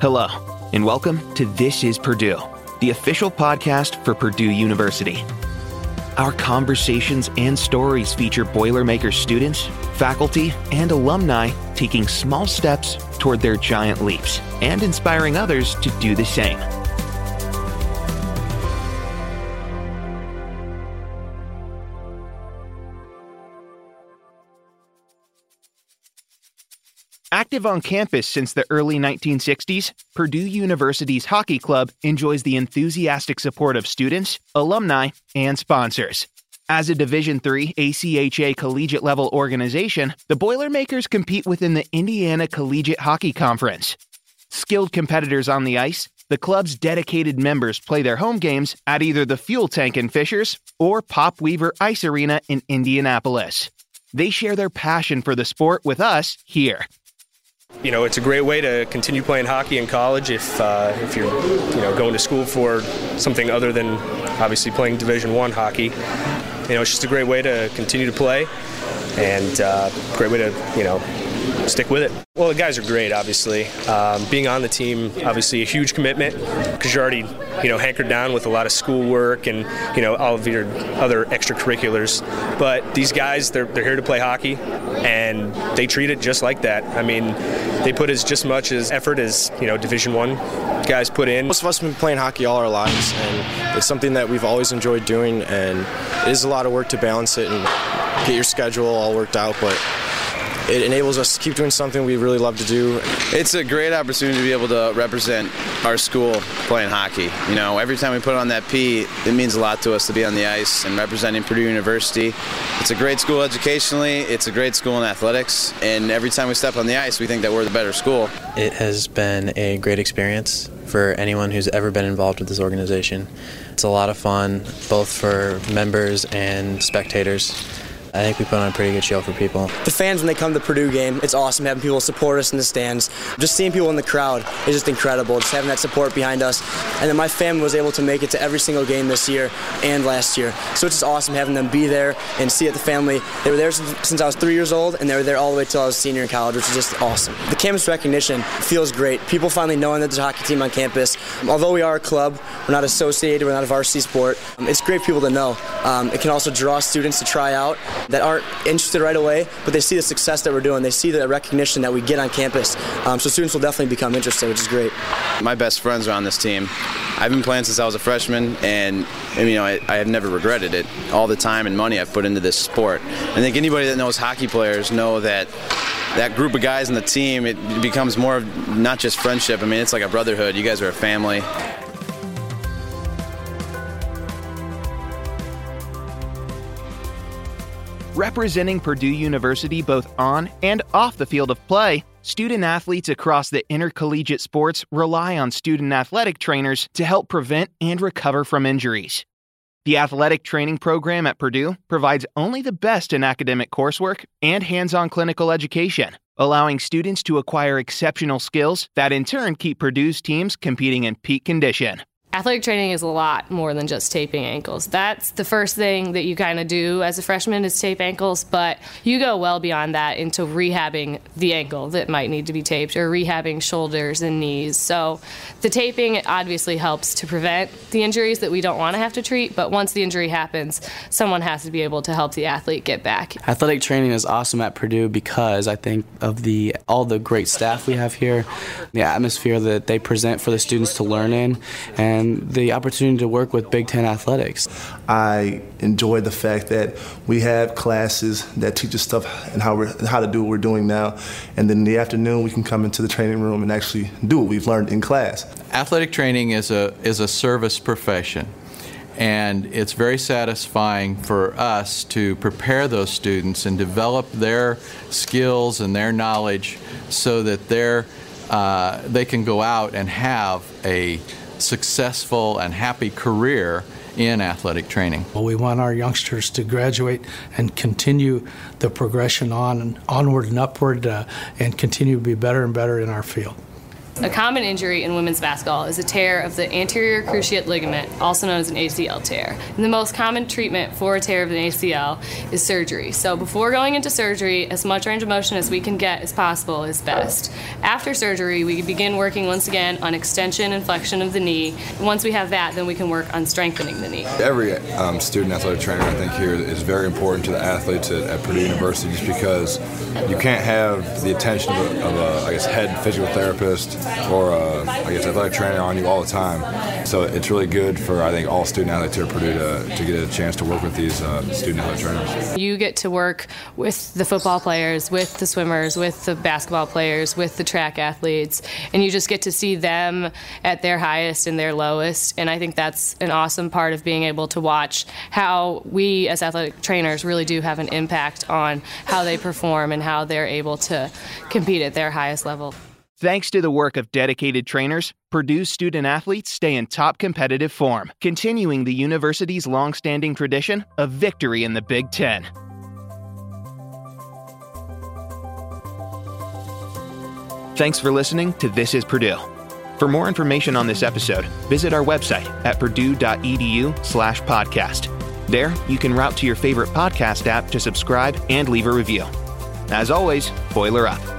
Hello, and welcome to This is Purdue, the official podcast for Purdue University. Our conversations and stories feature Boilermaker students, faculty, and alumni taking small steps toward their giant leaps and inspiring others to do the same. Active on campus since the early 1960s, Purdue University's hockey club enjoys the enthusiastic support of students, alumni, and sponsors. As a Division III ACHA collegiate level organization, the Boilermakers compete within the Indiana Collegiate Hockey Conference. Skilled competitors on the ice, the club's dedicated members play their home games at either the Fuel Tank in Fishers or Pop Weaver Ice Arena in Indianapolis. They share their passion for the sport with us here. You know, it's a great way to continue playing hockey in college if uh, if you're you know going to school for something other than obviously playing Division One hockey. You know, it's just a great way to continue to play, and uh, great way to you know stick with it. Well, the guys are great, obviously. Um, being on the team, obviously, a huge commitment because you're already, you know, hankered down with a lot of schoolwork and, you know, all of your other extracurriculars. But these guys, they're, they're here to play hockey, and they treat it just like that. I mean, they put as just much as effort as, you know, Division One guys put in. Most of us have been playing hockey all our lives, and it's something that we've always enjoyed doing, and it is a lot of work to balance it and get your schedule all worked out, but it enables us to keep doing something we really love to do. It's a great opportunity to be able to represent our school playing hockey. You know, every time we put on that P, it means a lot to us to be on the ice and representing Purdue University. It's a great school educationally, it's a great school in athletics, and every time we step on the ice, we think that we're the better school. It has been a great experience for anyone who's ever been involved with this organization. It's a lot of fun, both for members and spectators. I think we put on a pretty good show for people. The fans, when they come to the Purdue game, it's awesome having people support us in the stands. Just seeing people in the crowd is just incredible. Just having that support behind us. And then my family was able to make it to every single game this year and last year. So it's just awesome having them be there and see it the family. They were there since I was three years old, and they were there all the way till I was senior in college, which is just awesome. The campus recognition feels great. People finally knowing that there's a hockey team on campus. Although we are a club, we're not associated, we're not a varsity sport. It's great people to know. Um, it can also draw students to try out that aren't interested right away, but they see the success that we're doing. They see the recognition that we get on campus. Um, so students will definitely become interested, which is great. My best friends are on this team. I've been playing since I was a freshman, and, you know I, I, have never regretted it. All the time and money I've put into this sport. I think anybody that knows hockey players know that that group of guys in the team it becomes more of not just friendship. I mean, it's like a brotherhood. You guys are a family. Representing Purdue University both on and off the field of play, student athletes across the intercollegiate sports rely on student athletic trainers to help prevent and recover from injuries. The athletic training program at Purdue provides only the best in academic coursework and hands on clinical education, allowing students to acquire exceptional skills that in turn keep Purdue's teams competing in peak condition athletic training is a lot more than just taping ankles. That's the first thing that you kind of do as a freshman is tape ankles, but you go well beyond that into rehabbing the ankle that might need to be taped or rehabbing shoulders and knees. So the taping obviously helps to prevent the injuries that we don't want to have to treat, but once the injury happens, someone has to be able to help the athlete get back. Athletic training is awesome at Purdue because I think of the all the great staff we have here, the atmosphere that they present for the students to learn in and and the opportunity to work with Big Ten athletics. I enjoy the fact that we have classes that teach us stuff and how, we're, how to do what we're doing now. And then in the afternoon, we can come into the training room and actually do what we've learned in class. Athletic training is a, is a service profession. And it's very satisfying for us to prepare those students and develop their skills and their knowledge so that they're, uh, they can go out and have a successful and happy career in athletic training. Well, we want our youngsters to graduate and continue the progression on onward and upward uh, and continue to be better and better in our field. A common injury in women's basketball is a tear of the anterior cruciate ligament, also known as an ACL tear. And the most common treatment for a tear of an ACL is surgery. So before going into surgery, as much range of motion as we can get as possible is best. After surgery, we begin working once again on extension and flexion of the knee. And once we have that, then we can work on strengthening the knee. Every um, student athletic trainer, I think, here is very important to the athletes at, at Purdue University just because you can't have the attention of a, of a I guess, head physical therapist or I guess, athletic trainer on you all the time. So it's really good for, I think, all student athletes here at Purdue to, to get a chance to work with these uh, student athletic trainers. You get to work with the football players, with the swimmers, with the basketball players, with the track athletes, and you just get to see them at their highest and their lowest. And I think that's an awesome part of being able to watch how we as athletic trainers really do have an impact on how they perform and how they're able to compete at their highest level. Thanks to the work of dedicated trainers, Purdue's student athletes stay in top competitive form, continuing the university's long-standing tradition of victory in the Big Ten. Thanks for listening to This is Purdue. For more information on this episode, visit our website at purdue.edu/slash podcast. There, you can route to your favorite podcast app to subscribe and leave a review. As always, boiler up.